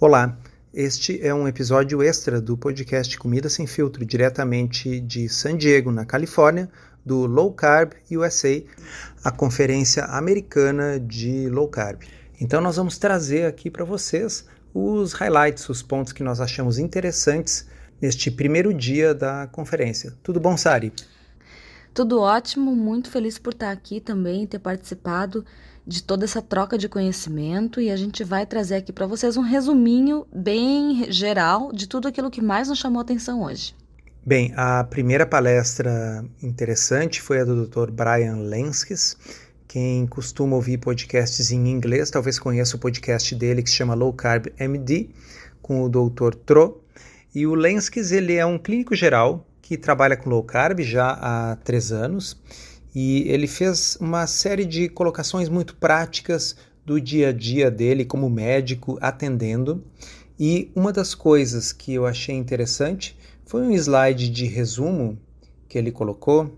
Olá, este é um episódio extra do podcast Comida Sem Filtro, diretamente de San Diego, na Califórnia, do Low Carb USA, a conferência americana de low carb. Então, nós vamos trazer aqui para vocês os highlights, os pontos que nós achamos interessantes neste primeiro dia da conferência. Tudo bom, Sari? Tudo ótimo, muito feliz por estar aqui também, ter participado de toda essa troca de conhecimento e a gente vai trazer aqui para vocês um resuminho bem geral de tudo aquilo que mais nos chamou atenção hoje. Bem, a primeira palestra interessante foi a do Dr. Brian Lenskis. Quem costuma ouvir podcasts em inglês talvez conheça o podcast dele que se chama Low Carb MD, com o Dr. Tro. E o Lenskis ele é um clínico geral que trabalha com low carb já há três anos e ele fez uma série de colocações muito práticas do dia a dia dele como médico atendendo. E uma das coisas que eu achei interessante foi um slide de resumo que ele colocou,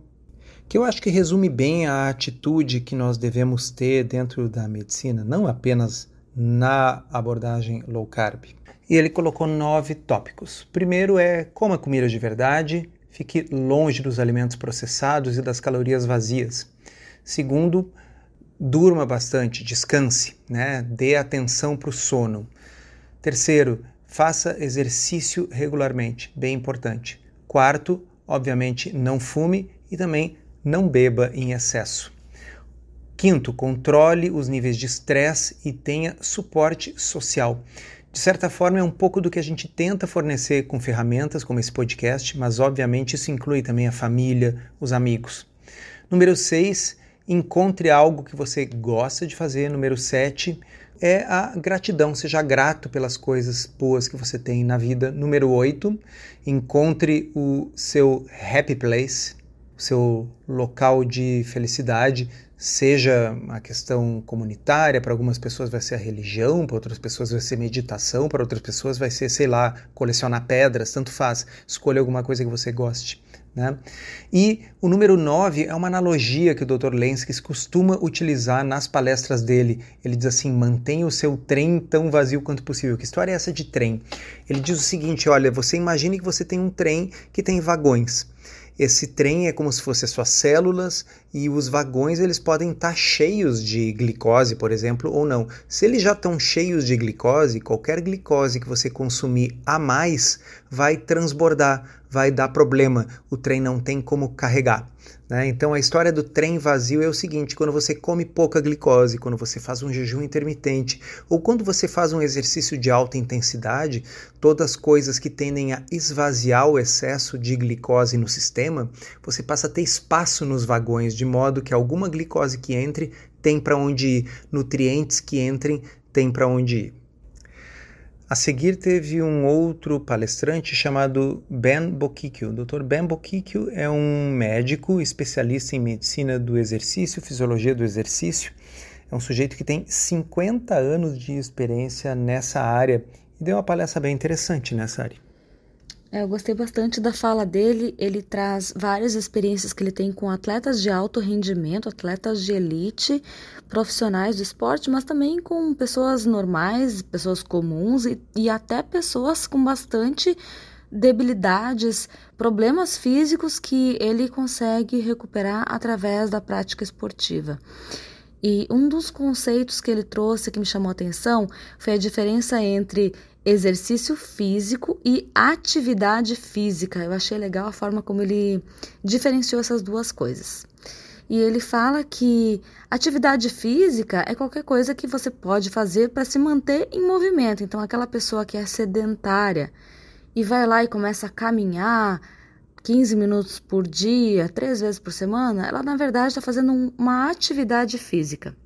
que eu acho que resume bem a atitude que nós devemos ter dentro da medicina, não apenas na abordagem low carb. E ele colocou nove tópicos. Primeiro é coma comida de verdade, Fique longe dos alimentos processados e das calorias vazias. Segundo, durma bastante, descanse, né? dê atenção para o sono. Terceiro, faça exercício regularmente, bem importante. Quarto, obviamente, não fume e também não beba em excesso. Quinto, controle os níveis de estresse e tenha suporte social de certa forma, é um pouco do que a gente tenta fornecer com ferramentas como esse podcast, mas obviamente isso inclui também a família, os amigos. Número 6, encontre algo que você gosta de fazer. Número 7 é a gratidão, seja grato pelas coisas boas que você tem na vida. Número 8, encontre o seu happy place, o seu local de felicidade, seja a questão comunitária, para algumas pessoas vai ser a religião, para outras pessoas vai ser meditação, para outras pessoas vai ser, sei lá, colecionar pedras, tanto faz. Escolha alguma coisa que você goste. Né? E o número 9 é uma analogia que o Dr. Lenskis costuma utilizar nas palestras dele. Ele diz assim: mantenha o seu trem tão vazio quanto possível. Que história é essa de trem? Ele diz o seguinte: olha, você imagine que você tem um trem que tem vagões. Esse trem é como se fosse as suas células e os vagões eles podem estar tá cheios de glicose, por exemplo, ou não. Se eles já estão cheios de glicose, qualquer glicose que você consumir a mais vai transbordar, vai dar problema, o trem não tem como carregar. Né? Então a história do trem vazio é o seguinte: quando você come pouca glicose, quando você faz um jejum intermitente, ou quando você faz um exercício de alta intensidade, todas as coisas que tendem a esvaziar o excesso de glicose no sistema, você passa a ter espaço nos vagões, de modo que alguma glicose que entre tem para onde ir, nutrientes que entrem tem para onde ir. A seguir teve um outro palestrante chamado Ben Bokikio. O Dr. Ben Bokikio é um médico especialista em medicina do exercício, fisiologia do exercício. É um sujeito que tem 50 anos de experiência nessa área e deu uma palestra bem interessante nessa área. É, eu gostei bastante da fala dele. Ele traz várias experiências que ele tem com atletas de alto rendimento, atletas de elite, profissionais do esporte, mas também com pessoas normais, pessoas comuns e, e até pessoas com bastante debilidades, problemas físicos que ele consegue recuperar através da prática esportiva. E um dos conceitos que ele trouxe que me chamou a atenção foi a diferença entre exercício físico e atividade física. Eu achei legal a forma como ele diferenciou essas duas coisas. E ele fala que atividade física é qualquer coisa que você pode fazer para se manter em movimento. Então, aquela pessoa que é sedentária e vai lá e começa a caminhar 15 minutos por dia, três vezes por semana, ela na verdade está fazendo um, uma atividade física.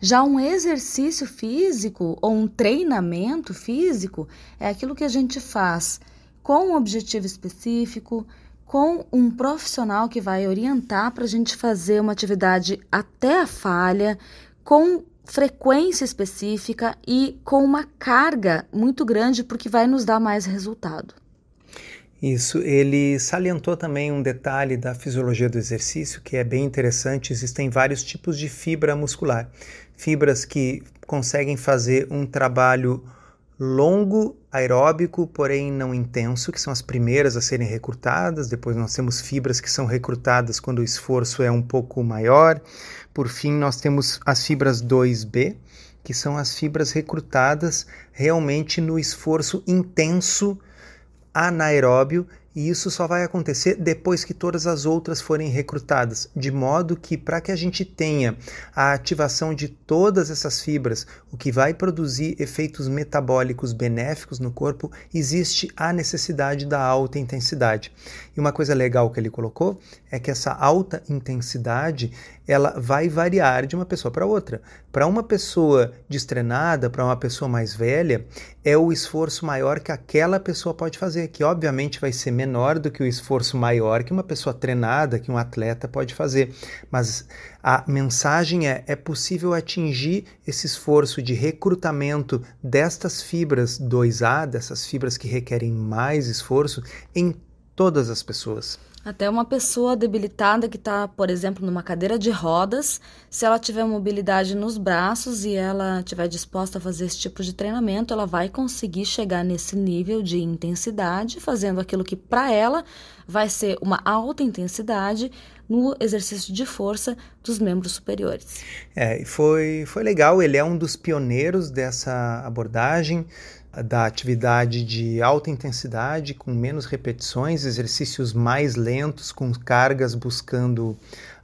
Já um exercício físico ou um treinamento físico é aquilo que a gente faz com um objetivo específico, com um profissional que vai orientar para a gente fazer uma atividade até a falha, com frequência específica e com uma carga muito grande, porque vai nos dar mais resultado. Isso, ele salientou também um detalhe da fisiologia do exercício que é bem interessante. Existem vários tipos de fibra muscular. Fibras que conseguem fazer um trabalho longo aeróbico, porém não intenso, que são as primeiras a serem recrutadas. Depois nós temos fibras que são recrutadas quando o esforço é um pouco maior. Por fim, nós temos as fibras 2B, que são as fibras recrutadas realmente no esforço intenso anaeróbio e isso só vai acontecer depois que todas as outras forem recrutadas, de modo que para que a gente tenha a ativação de todas essas fibras, o que vai produzir efeitos metabólicos benéficos no corpo, existe a necessidade da alta intensidade. E uma coisa legal que ele colocou é que essa alta intensidade ela vai variar de uma pessoa para outra. Para uma pessoa destrenada, para uma pessoa mais velha, é o esforço maior que aquela pessoa pode fazer, que obviamente vai ser menor do que o esforço maior que uma pessoa treinada, que um atleta pode fazer. Mas a mensagem é: é possível atingir esse esforço de recrutamento destas fibras 2A, dessas fibras que requerem mais esforço, em todas as pessoas. Até uma pessoa debilitada que está, por exemplo, numa cadeira de rodas, se ela tiver mobilidade nos braços e ela estiver disposta a fazer esse tipo de treinamento, ela vai conseguir chegar nesse nível de intensidade, fazendo aquilo que para ela vai ser uma alta intensidade no exercício de força dos membros superiores. É, foi, foi legal, ele é um dos pioneiros dessa abordagem da atividade de alta intensidade, com menos repetições, exercícios mais lentos, com cargas buscando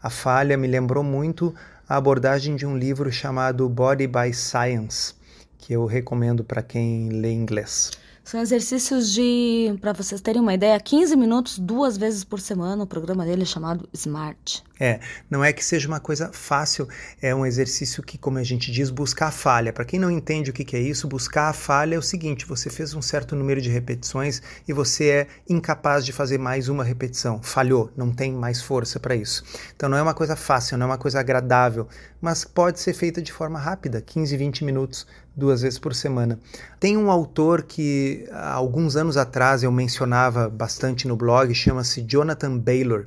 a falha, me lembrou muito a abordagem de um livro chamado Body by Science, que eu recomendo para quem lê inglês. São exercícios de, para vocês terem uma ideia, 15 minutos duas vezes por semana. O programa dele é chamado Smart. É, não é que seja uma coisa fácil, é um exercício que, como a gente diz, buscar a falha. Para quem não entende o que, que é isso, buscar a falha é o seguinte: você fez um certo número de repetições e você é incapaz de fazer mais uma repetição. Falhou, não tem mais força para isso. Então não é uma coisa fácil, não é uma coisa agradável, mas pode ser feita de forma rápida 15, 20 minutos duas vezes por semana. Tem um autor que há alguns anos atrás eu mencionava bastante no blog, chama-se Jonathan Baylor.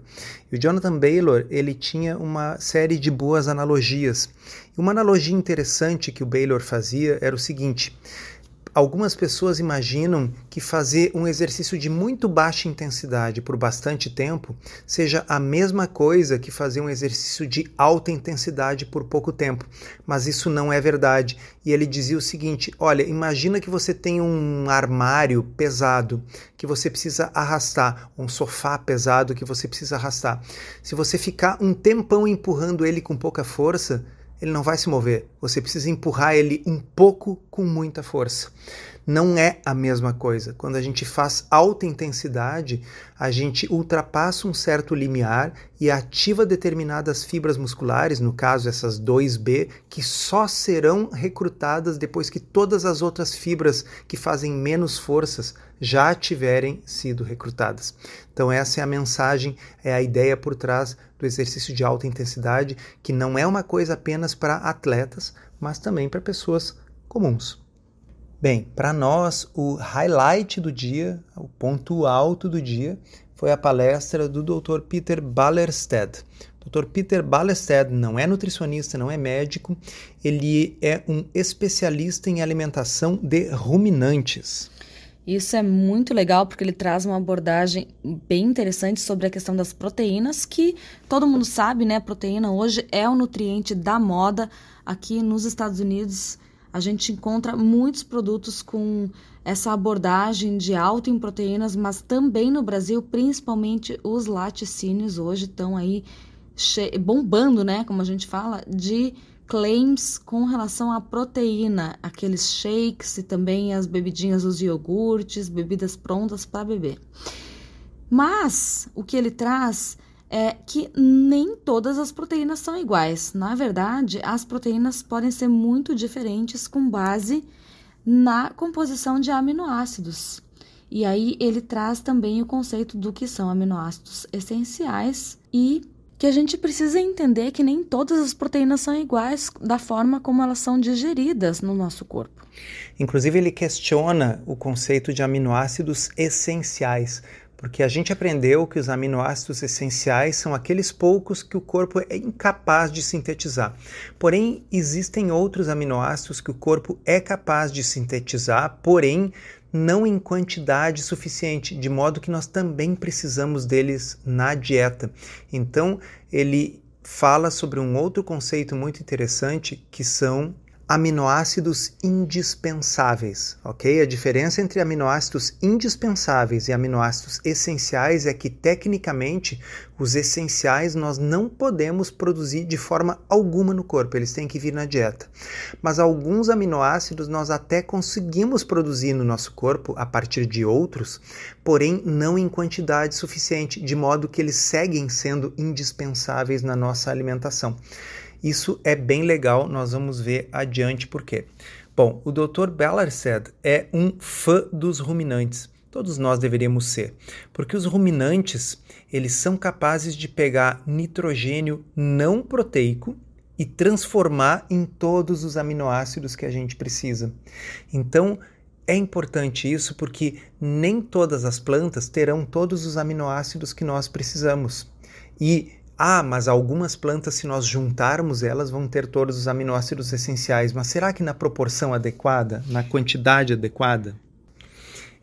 E o Jonathan Baylor, ele tinha uma série de boas analogias. E uma analogia interessante que o Baylor fazia era o seguinte: Algumas pessoas imaginam que fazer um exercício de muito baixa intensidade por bastante tempo seja a mesma coisa que fazer um exercício de alta intensidade por pouco tempo, mas isso não é verdade. E ele dizia o seguinte: olha, imagina que você tem um armário pesado que você precisa arrastar, um sofá pesado que você precisa arrastar. Se você ficar um tempão empurrando ele com pouca força, ele não vai se mover. Você precisa empurrar ele um pouco com muita força. Não é a mesma coisa. Quando a gente faz alta intensidade, a gente ultrapassa um certo limiar e ativa determinadas fibras musculares, no caso essas 2B, que só serão recrutadas depois que todas as outras fibras que fazem menos forças já tiverem sido recrutadas. Então essa é a mensagem, é a ideia por trás do exercício de alta intensidade, que não é uma coisa apenas para atletas, mas também para pessoas comuns. Bem, para nós, o highlight do dia, o ponto alto do dia, foi a palestra do Dr. Peter Ballerstedt. Dr. Peter Ballerstedt não é nutricionista, não é médico, ele é um especialista em alimentação de ruminantes. Isso é muito legal porque ele traz uma abordagem bem interessante sobre a questão das proteínas, que todo mundo sabe, né? A proteína hoje é o nutriente da moda aqui nos Estados Unidos a gente encontra muitos produtos com essa abordagem de alto em proteínas, mas também no Brasil, principalmente os laticínios hoje estão aí bombando, né, como a gente fala, de claims com relação à proteína, aqueles shakes e também as bebidinhas, os iogurtes, bebidas prontas para beber. Mas o que ele traz é que nem todas as proteínas são iguais. Na verdade, as proteínas podem ser muito diferentes com base na composição de aminoácidos. E aí ele traz também o conceito do que são aminoácidos essenciais e que a gente precisa entender que nem todas as proteínas são iguais da forma como elas são digeridas no nosso corpo. Inclusive, ele questiona o conceito de aminoácidos essenciais, Porque a gente aprendeu que os aminoácidos essenciais são aqueles poucos que o corpo é incapaz de sintetizar. Porém, existem outros aminoácidos que o corpo é capaz de sintetizar, porém não em quantidade suficiente, de modo que nós também precisamos deles na dieta. Então, ele fala sobre um outro conceito muito interessante que são aminoácidos indispensáveis, ok? A diferença entre aminoácidos indispensáveis e aminoácidos essenciais é que, tecnicamente, os essenciais nós não podemos produzir de forma alguma no corpo, eles têm que vir na dieta. Mas alguns aminoácidos nós até conseguimos produzir no nosso corpo a partir de outros, porém não em quantidade suficiente, de modo que eles seguem sendo indispensáveis na nossa alimentação. Isso é bem legal, nós vamos ver adiante por quê. Bom, o Dr. Ballarced é um fã dos ruminantes. Todos nós deveríamos ser, porque os ruminantes, eles são capazes de pegar nitrogênio não proteico e transformar em todos os aminoácidos que a gente precisa. Então, é importante isso porque nem todas as plantas terão todos os aminoácidos que nós precisamos. E ah, mas algumas plantas, se nós juntarmos elas, vão ter todos os aminoácidos essenciais. Mas será que na proporção adequada, na quantidade adequada?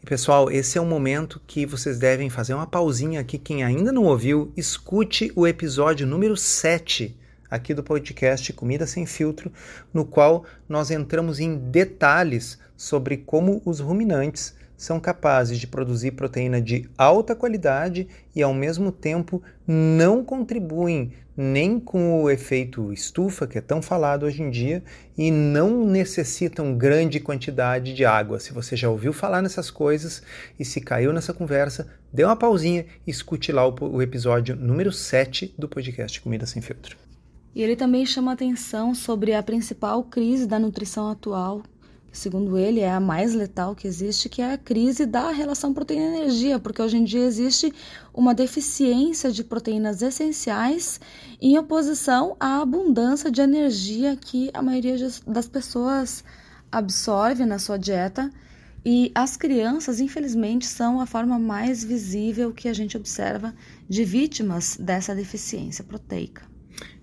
E pessoal, esse é um momento que vocês devem fazer uma pausinha aqui. Quem ainda não ouviu, escute o episódio número 7 aqui do podcast Comida Sem Filtro, no qual nós entramos em detalhes sobre como os ruminantes são capazes de produzir proteína de alta qualidade e, ao mesmo tempo, não contribuem nem com o efeito estufa, que é tão falado hoje em dia, e não necessitam grande quantidade de água. Se você já ouviu falar nessas coisas e se caiu nessa conversa, dê uma pausinha e escute lá o, o episódio número 7 do podcast Comida Sem Filtro. E ele também chama atenção sobre a principal crise da nutrição atual, segundo ele, é a mais letal que existe, que é a crise da relação proteína-energia, porque hoje em dia existe uma deficiência de proteínas essenciais em oposição à abundância de energia que a maioria das pessoas absorve na sua dieta. E as crianças, infelizmente, são a forma mais visível que a gente observa de vítimas dessa deficiência proteica.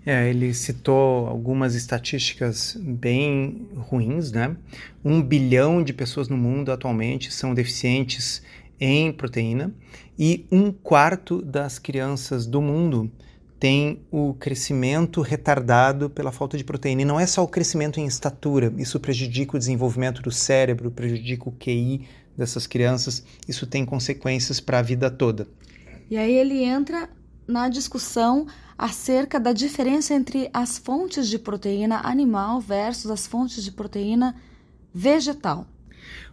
É, ele citou algumas estatísticas bem ruins, né? Um bilhão de pessoas no mundo atualmente são deficientes em proteína e um quarto das crianças do mundo tem o crescimento retardado pela falta de proteína. E não é só o crescimento em estatura, isso prejudica o desenvolvimento do cérebro, prejudica o QI dessas crianças, isso tem consequências para a vida toda. E aí ele entra na discussão acerca da diferença entre as fontes de proteína animal versus as fontes de proteína vegetal.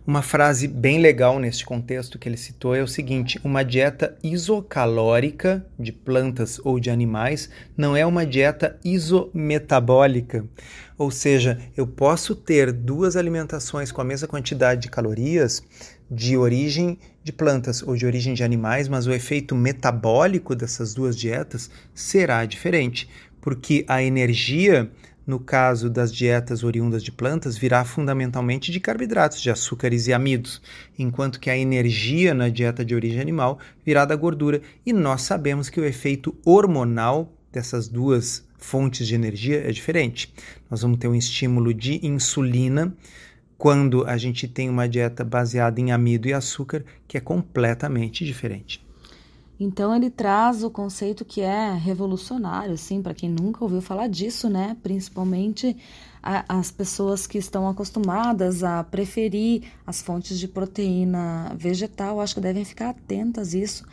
Uma frase bem legal neste contexto que ele citou é o seguinte: uma dieta isocalórica de plantas ou de animais não é uma dieta isometabólica. Ou seja, eu posso ter duas alimentações com a mesma quantidade de calorias de origem de plantas ou de origem de animais, mas o efeito metabólico dessas duas dietas será diferente, porque a energia, no caso das dietas oriundas de plantas, virá fundamentalmente de carboidratos, de açúcares e amidos, enquanto que a energia na dieta de origem animal virá da gordura. E nós sabemos que o efeito hormonal dessas duas fontes de energia é diferente. Nós vamos ter um estímulo de insulina quando a gente tem uma dieta baseada em amido e açúcar, que é completamente diferente. Então ele traz o conceito que é revolucionário, assim, para quem nunca ouviu falar disso, né? Principalmente a, as pessoas que estão acostumadas a preferir as fontes de proteína vegetal, acho que devem ficar atentas a isso,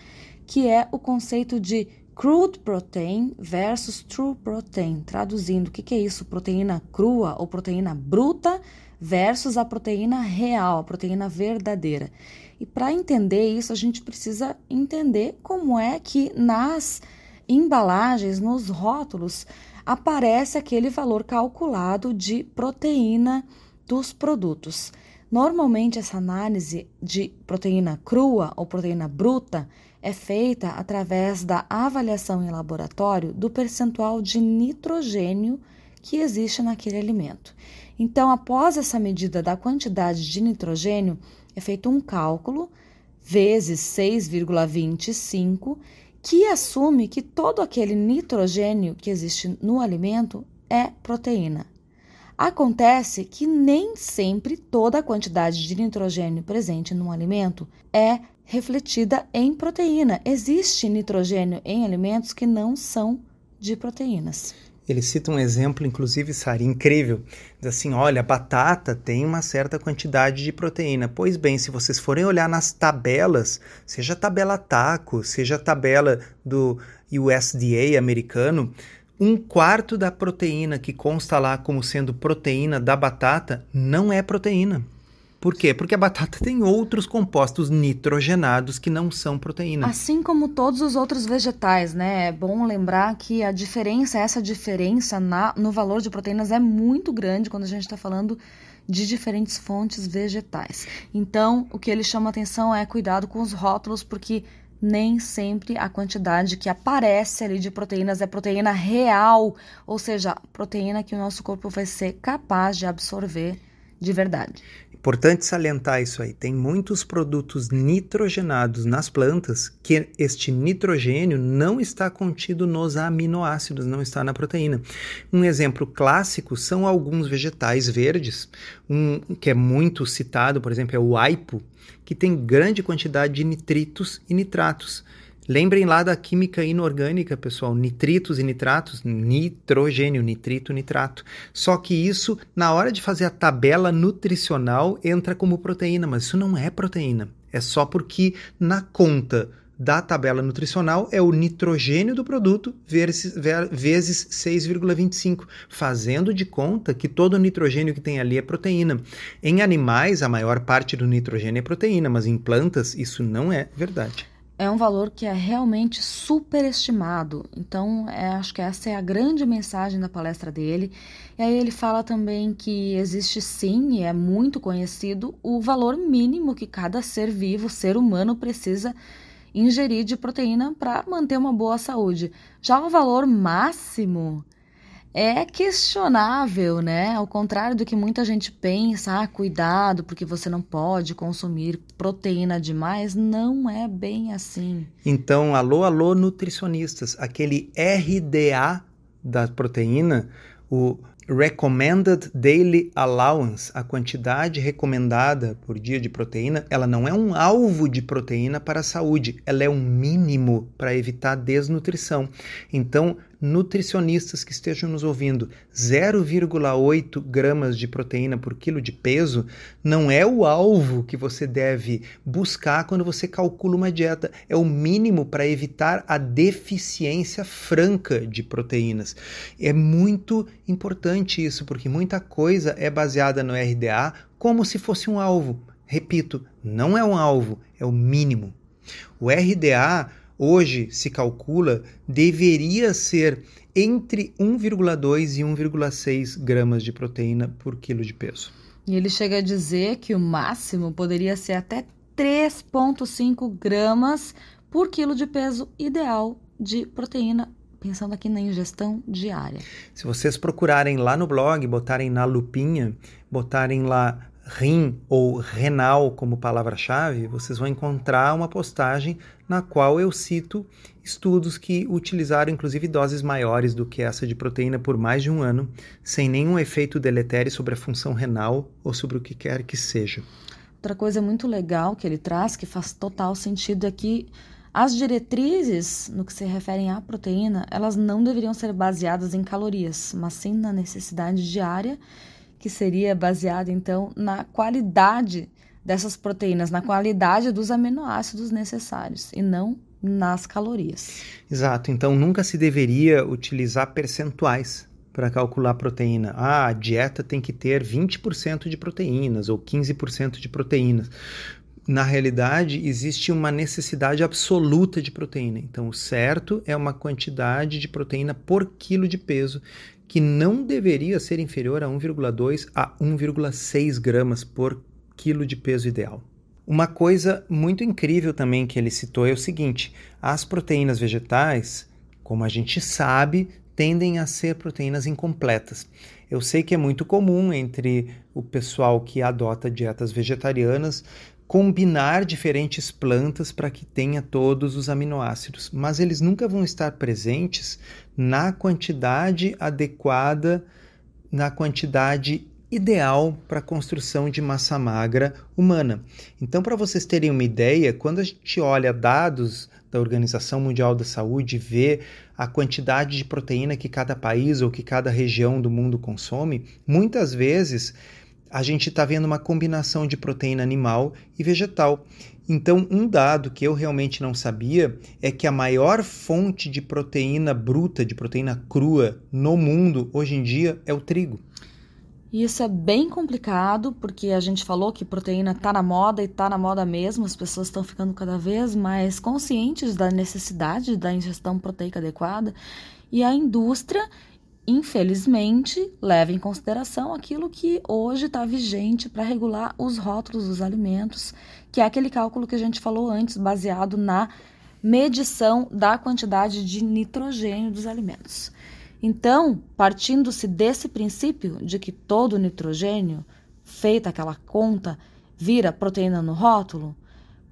que é o conceito de crude protein versus true protein. Traduzindo, o que, que é isso? Proteína crua ou proteína bruta versus a proteína real, a proteína verdadeira. E para entender isso, a gente precisa entender como é que nas embalagens, nos rótulos, aparece aquele valor calculado de proteína dos produtos. Normalmente, essa análise de proteína crua ou proteína bruta é feita através da avaliação em laboratório do percentual de nitrogênio que existe naquele alimento. Então, após essa medida da quantidade de nitrogênio, é feito um cálculo vezes 6,25, que assume que todo aquele nitrogênio que existe no alimento é proteína. Acontece que nem sempre toda a quantidade de nitrogênio presente no alimento é refletida em proteína. Existe nitrogênio em alimentos que não são de proteínas. Ele cita um exemplo, inclusive, Sari, incrível. Diz assim: olha, batata tem uma certa quantidade de proteína. Pois bem, se vocês forem olhar nas tabelas, seja a tabela TACO, seja a tabela do USDA americano, um quarto da proteína que consta lá como sendo proteína da batata não é proteína. Por quê? Porque a batata tem outros compostos nitrogenados que não são proteína. Assim como todos os outros vegetais, né? É bom lembrar que a diferença, essa diferença na, no valor de proteínas é muito grande quando a gente está falando de diferentes fontes vegetais. Então, o que ele chama atenção é cuidado com os rótulos, porque nem sempre a quantidade que aparece ali de proteínas é proteína real, ou seja, proteína que o nosso corpo vai ser capaz de absorver de verdade. Importante salientar isso aí. Tem muitos produtos nitrogenados nas plantas que este nitrogênio não está contido nos aminoácidos, não está na proteína. Um exemplo clássico são alguns vegetais verdes, um que é muito citado, por exemplo, é o aipo, que tem grande quantidade de nitritos e nitratos. Lembrem lá da química inorgânica, pessoal, nitritos e nitratos, nitrogênio, nitrito, nitrato. Só que isso, na hora de fazer a tabela nutricional, entra como proteína, mas isso não é proteína. É só porque na conta da tabela nutricional é o nitrogênio do produto vezes, vezes 6,25, fazendo de conta que todo o nitrogênio que tem ali é proteína. Em animais, a maior parte do nitrogênio é proteína, mas em plantas isso não é verdade é um valor que é realmente superestimado. Então, é, acho que essa é a grande mensagem da palestra dele. E aí ele fala também que existe sim, e é muito conhecido, o valor mínimo que cada ser vivo, ser humano, precisa ingerir de proteína para manter uma boa saúde. Já o valor máximo é questionável, né? Ao contrário do que muita gente pensa, ah, cuidado, porque você não pode consumir proteína demais, não é bem assim. Então, alô, alô, nutricionistas, aquele RDA da proteína, o Recommended Daily Allowance, a quantidade recomendada por dia de proteína, ela não é um alvo de proteína para a saúde, ela é um mínimo para evitar desnutrição. Então, nutricionistas que estejam nos ouvindo, 0,8 gramas de proteína por quilo de peso não é o alvo que você deve buscar quando você calcula uma dieta. É o mínimo para evitar a deficiência franca de proteínas. É muito importante isso, porque muita coisa é baseada no RDA como se fosse um alvo. Repito, não é um alvo, é o mínimo. O RDA hoje se calcula deveria ser entre 1,2 e 1,6 gramas de proteína por quilo de peso. E ele chega a dizer que o máximo poderia ser até 3,5 gramas por quilo de peso ideal de proteína, pensando aqui na ingestão diária. Se vocês procurarem lá no blog, botarem na lupinha, botarem lá rim ou renal como palavra-chave, vocês vão encontrar uma postagem na qual eu cito estudos que utilizaram inclusive doses maiores do que essa de proteína por mais de um ano, sem nenhum efeito deletério sobre a função renal ou sobre o que quer que seja. Outra coisa muito legal que ele traz, que faz total sentido, é que as diretrizes, no que se referem à proteína, elas não deveriam ser baseadas em calorias, mas sim na necessidade diária que seria baseado então na qualidade dessas proteínas, na qualidade dos aminoácidos necessários e não nas calorias. Exato, então nunca se deveria utilizar percentuais para calcular proteína. Ah, a dieta tem que ter 20% de proteínas ou 15% de proteínas. Na realidade, existe uma necessidade absoluta de proteína. Então, o certo é uma quantidade de proteína por quilo de peso que não deveria ser inferior a 1,2 a 1,6 gramas por quilo de peso ideal. Uma coisa muito incrível também que ele citou é o seguinte: as proteínas vegetais, como a gente sabe, tendem a ser proteínas incompletas. Eu sei que é muito comum entre o pessoal que adota dietas vegetarianas combinar diferentes plantas para que tenha todos os aminoácidos, mas eles nunca vão estar presentes na quantidade adequada, na quantidade ideal para a construção de massa magra humana. Então, para vocês terem uma ideia, quando a gente olha dados da Organização Mundial da Saúde e vê a quantidade de proteína que cada país ou que cada região do mundo consome, muitas vezes a gente está vendo uma combinação de proteína animal e vegetal. Então, um dado que eu realmente não sabia é que a maior fonte de proteína bruta, de proteína crua no mundo hoje em dia é o trigo. Isso é bem complicado, porque a gente falou que proteína está na moda e está na moda mesmo, as pessoas estão ficando cada vez mais conscientes da necessidade da ingestão proteica adequada, e a indústria infelizmente, leva em consideração aquilo que hoje está vigente para regular os rótulos dos alimentos, que é aquele cálculo que a gente falou antes, baseado na medição da quantidade de nitrogênio dos alimentos. Então, partindo-se desse princípio de que todo nitrogênio, feita aquela conta, vira proteína no rótulo,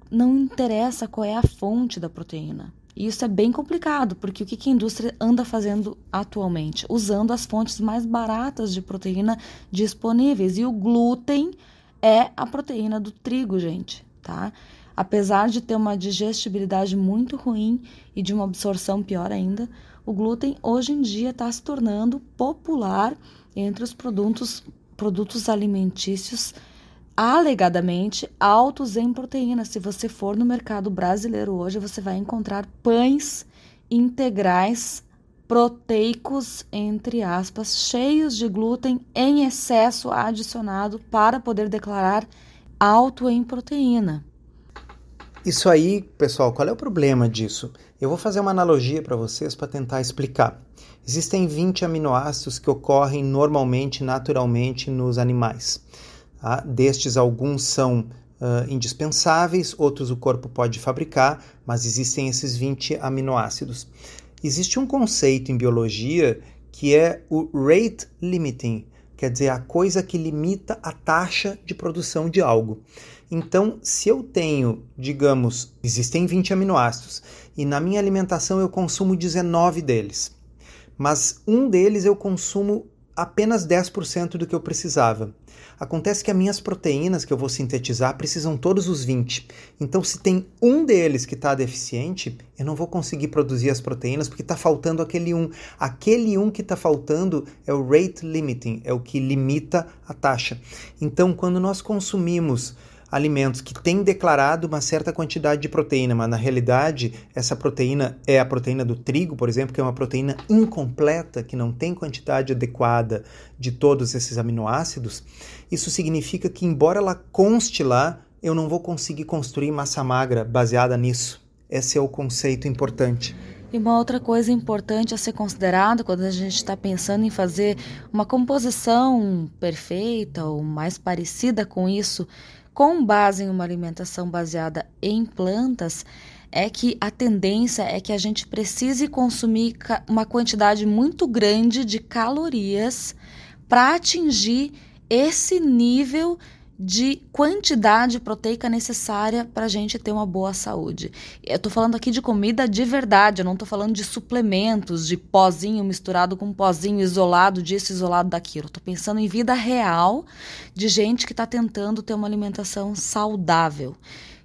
não interessa qual é a fonte da proteína. E isso é bem complicado, porque o que a indústria anda fazendo atualmente? Usando as fontes mais baratas de proteína disponíveis. E o glúten é a proteína do trigo, gente, tá? Apesar de ter uma digestibilidade muito ruim e de uma absorção pior ainda, o glúten hoje em dia está se tornando popular entre os produtos, produtos alimentícios alegadamente altos em proteína. Se você for no mercado brasileiro hoje, você vai encontrar pães integrais proteicos, entre aspas, cheios de glúten em excesso adicionado para poder declarar alto em proteína. Isso aí, pessoal, qual é o problema disso? Eu vou fazer uma analogia para vocês para tentar explicar. Existem 20 aminoácidos que ocorrem normalmente, naturalmente nos animais. Tá? Destes, alguns são uh, indispensáveis, outros o corpo pode fabricar, mas existem esses 20 aminoácidos. Existe um conceito em biologia que é o rate limiting, quer dizer, a coisa que limita a taxa de produção de algo. Então, se eu tenho, digamos, existem 20 aminoácidos e na minha alimentação eu consumo 19 deles, mas um deles eu consumo apenas 10% do que eu precisava. Acontece que as minhas proteínas que eu vou sintetizar precisam todos os 20. Então, se tem um deles que está deficiente, eu não vou conseguir produzir as proteínas porque está faltando aquele um. Aquele um que está faltando é o rate limiting, é o que limita a taxa. Então, quando nós consumimos alimentos que têm declarado uma certa quantidade de proteína, mas na realidade essa proteína é a proteína do trigo, por exemplo, que é uma proteína incompleta, que não tem quantidade adequada de todos esses aminoácidos, isso significa que, embora ela conste lá, eu não vou conseguir construir massa magra baseada nisso. Esse é o conceito importante. E uma outra coisa importante a ser considerada quando a gente está pensando em fazer uma composição perfeita ou mais parecida com isso com base em uma alimentação baseada em plantas, é que a tendência é que a gente precise consumir uma quantidade muito grande de calorias para atingir esse nível de quantidade proteica necessária para a gente ter uma boa saúde. Eu estou falando aqui de comida de verdade, eu não estou falando de suplementos, de pozinho misturado com pozinho isolado disso, isolado daquilo. Estou pensando em vida real de gente que está tentando ter uma alimentação saudável.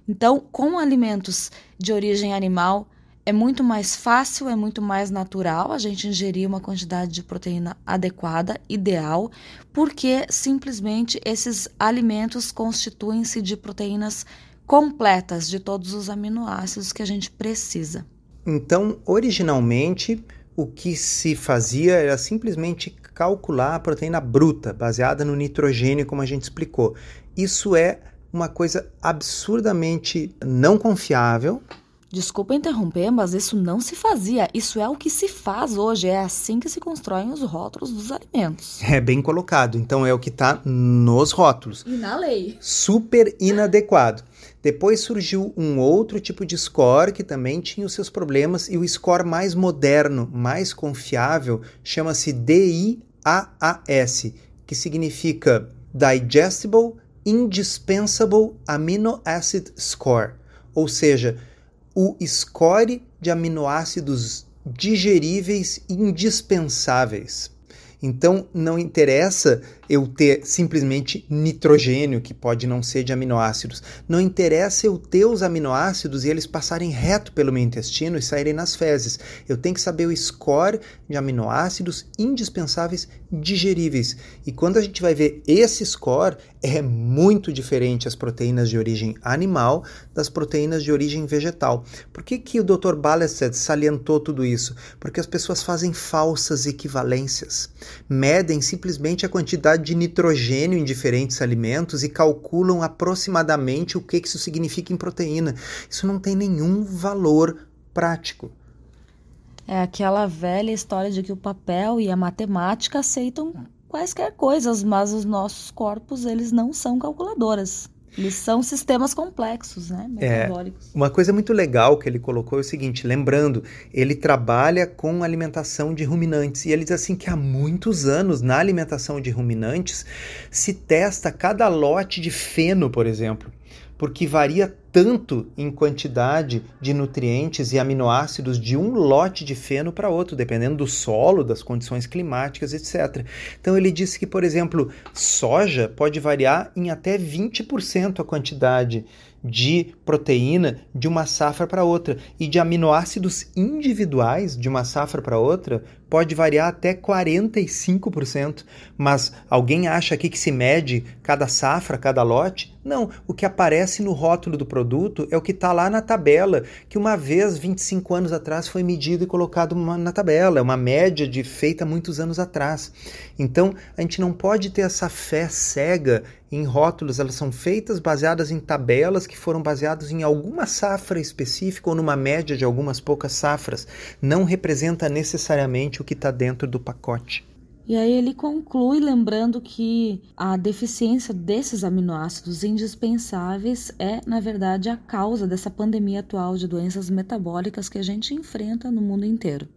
Então, com alimentos de origem animal, é muito mais fácil, é muito mais natural a gente ingerir uma quantidade de proteína adequada, ideal, porque simplesmente esses alimentos constituem-se de proteínas completas de todos os aminoácidos que a gente precisa. Então, originalmente, o que se fazia era simplesmente calcular a proteína bruta, baseada no nitrogênio, como a gente explicou. Isso é uma coisa absurdamente não confiável, Desculpa interromper, mas isso não se fazia. Isso é o que se faz hoje. É assim que se constroem os rótulos dos alimentos. É bem colocado. Então é o que está nos rótulos. E na lei. Super inadequado. Depois surgiu um outro tipo de score que também tinha os seus problemas e o score mais moderno, mais confiável, chama-se DIAAS, que significa Digestible Indispensable Amino Acid Score, ou seja, o score de aminoácidos digeríveis indispensáveis. Então, não interessa eu ter simplesmente nitrogênio, que pode não ser de aminoácidos. Não interessa eu ter os aminoácidos e eles passarem reto pelo meu intestino e saírem nas fezes. Eu tenho que saber o score de aminoácidos indispensáveis digeríveis. E quando a gente vai ver esse score, é muito diferente as proteínas de origem animal das proteínas de origem vegetal. Por que, que o Dr. Balested salientou tudo isso? Porque as pessoas fazem falsas equivalências. Medem simplesmente a quantidade de nitrogênio em diferentes alimentos e calculam aproximadamente o que isso significa em proteína. Isso não tem nenhum valor prático. É aquela velha história de que o papel e a matemática aceitam quaisquer coisas, mas os nossos corpos eles não são calculadoras. Eles são sistemas complexos, né? É, uma coisa muito legal que ele colocou é o seguinte: lembrando, ele trabalha com alimentação de ruminantes e ele diz assim que há muitos anos na alimentação de ruminantes se testa cada lote de feno, por exemplo porque varia tanto em quantidade de nutrientes e aminoácidos de um lote de feno para outro, dependendo do solo, das condições climáticas, etc. Então ele disse que, por exemplo, soja pode variar em até 20% a quantidade de proteína de uma safra para outra e de aminoácidos individuais de uma safra para outra pode variar até 45%. Mas alguém acha aqui que se mede cada safra, cada lote? Não, o que aparece no rótulo do produto é o que está lá na tabela, que uma vez, 25 anos atrás, foi medido e colocado na tabela. É uma média de feita muitos anos atrás. Então, a gente não pode ter essa fé cega em rótulos, elas são feitas baseadas em tabelas que foram baseadas em alguma safra específica ou numa média de algumas poucas safras. Não representa necessariamente o que está dentro do pacote. E aí ele conclui lembrando que a deficiência desses aminoácidos indispensáveis é, na verdade, a causa dessa pandemia atual de doenças metabólicas que a gente enfrenta no mundo inteiro.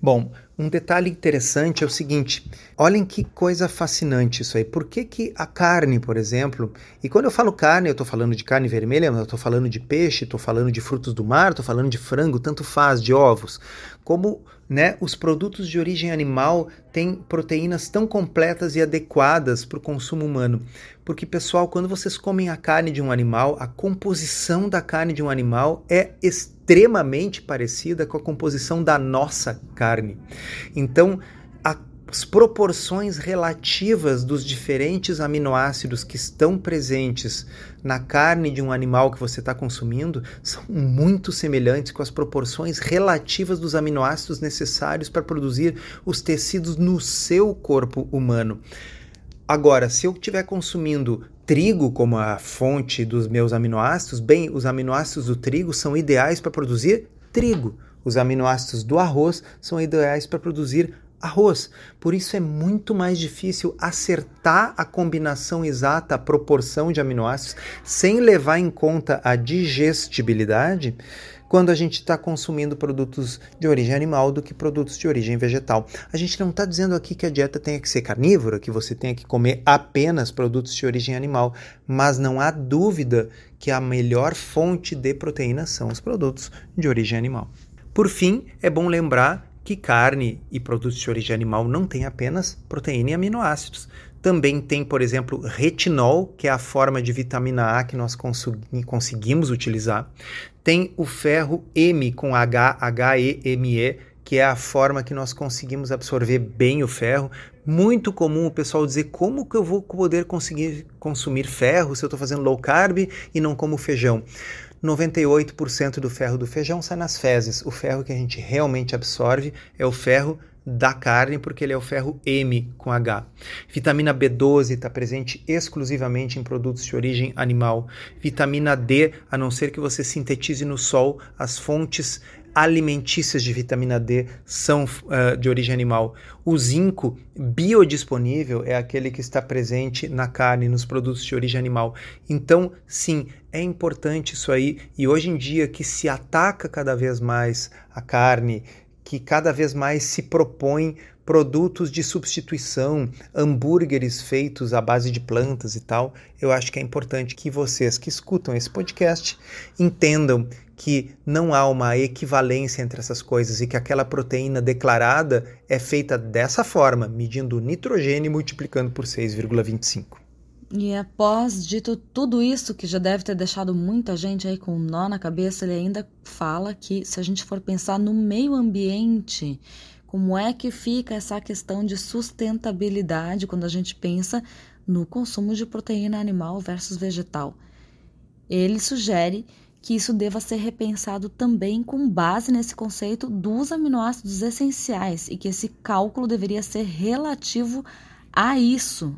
Bom, um detalhe interessante é o seguinte: olhem que coisa fascinante isso aí. Por que, que a carne, por exemplo, e quando eu falo carne, eu estou falando de carne vermelha, eu estou falando de peixe, estou falando de frutos do mar, estou falando de frango, tanto faz, de ovos. Como né, os produtos de origem animal têm proteínas tão completas e adequadas para o consumo humano. Porque, pessoal, quando vocês comem a carne de um animal, a composição da carne de um animal é extremamente parecida com a composição da nossa carne. Então, as proporções relativas dos diferentes aminoácidos que estão presentes na carne de um animal que você está consumindo são muito semelhantes com as proporções relativas dos aminoácidos necessários para produzir os tecidos no seu corpo humano. Agora, se eu estiver consumindo trigo como a fonte dos meus aminoácidos, bem, os aminoácidos do trigo são ideais para produzir trigo. Os aminoácidos do arroz são ideais para produzir arroz. Por isso é muito mais difícil acertar a combinação exata, a proporção de aminoácidos, sem levar em conta a digestibilidade, quando a gente está consumindo produtos de origem animal do que produtos de origem vegetal. A gente não está dizendo aqui que a dieta tenha que ser carnívora, que você tenha que comer apenas produtos de origem animal, mas não há dúvida que a melhor fonte de proteína são os produtos de origem animal. Por fim, é bom lembrar que carne e produtos de origem animal não têm apenas proteína e aminoácidos. Também tem, por exemplo, retinol, que é a forma de vitamina A que nós conseguimos utilizar. Tem o ferro M com H, H-E-M-E, que é a forma que nós conseguimos absorver bem o ferro. Muito comum o pessoal dizer como que eu vou poder conseguir consumir ferro se eu estou fazendo low carb e não como feijão. 98% do ferro do feijão sai nas fezes. O ferro que a gente realmente absorve é o ferro da carne, porque ele é o ferro M com H. Vitamina B12 está presente exclusivamente em produtos de origem animal. Vitamina D, a não ser que você sintetize no sol, as fontes alimentícias de vitamina D são uh, de origem animal. O zinco biodisponível é aquele que está presente na carne, nos produtos de origem animal. Então, sim, é importante isso aí. E hoje em dia que se ataca cada vez mais a carne, que cada vez mais se propõe produtos de substituição, hambúrgueres feitos à base de plantas e tal, eu acho que é importante que vocês que escutam esse podcast entendam que não há uma equivalência entre essas coisas e que aquela proteína declarada é feita dessa forma, medindo o nitrogênio e multiplicando por 6,25. E após dito tudo isso, que já deve ter deixado muita gente aí com um nó na cabeça, ele ainda fala que se a gente for pensar no meio ambiente, como é que fica essa questão de sustentabilidade quando a gente pensa no consumo de proteína animal versus vegetal? Ele sugere que isso deva ser repensado também com base nesse conceito dos aminoácidos essenciais e que esse cálculo deveria ser relativo a isso.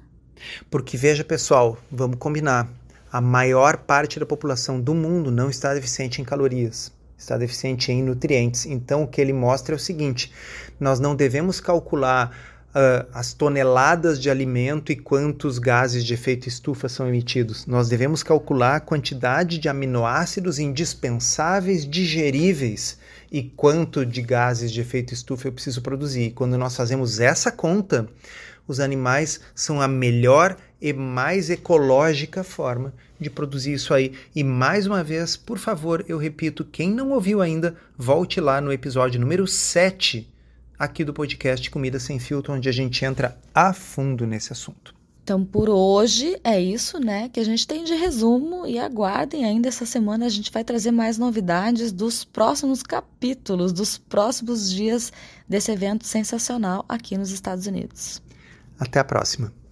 Porque veja, pessoal, vamos combinar. A maior parte da população do mundo não está deficiente em calorias está deficiente em nutrientes. Então, o que ele mostra é o seguinte: nós não devemos calcular uh, as toneladas de alimento e quantos gases de efeito estufa são emitidos. Nós devemos calcular a quantidade de aminoácidos indispensáveis digeríveis e quanto de gases de efeito estufa eu preciso produzir. Quando nós fazemos essa conta, os animais são a melhor e mais ecológica forma de produzir isso aí. E mais uma vez, por favor, eu repito, quem não ouviu ainda, volte lá no episódio número 7 aqui do podcast Comida Sem Filtro, onde a gente entra a fundo nesse assunto. Então, por hoje é isso, né, que a gente tem de resumo e aguardem ainda essa semana a gente vai trazer mais novidades dos próximos capítulos, dos próximos dias desse evento sensacional aqui nos Estados Unidos. Até a próxima.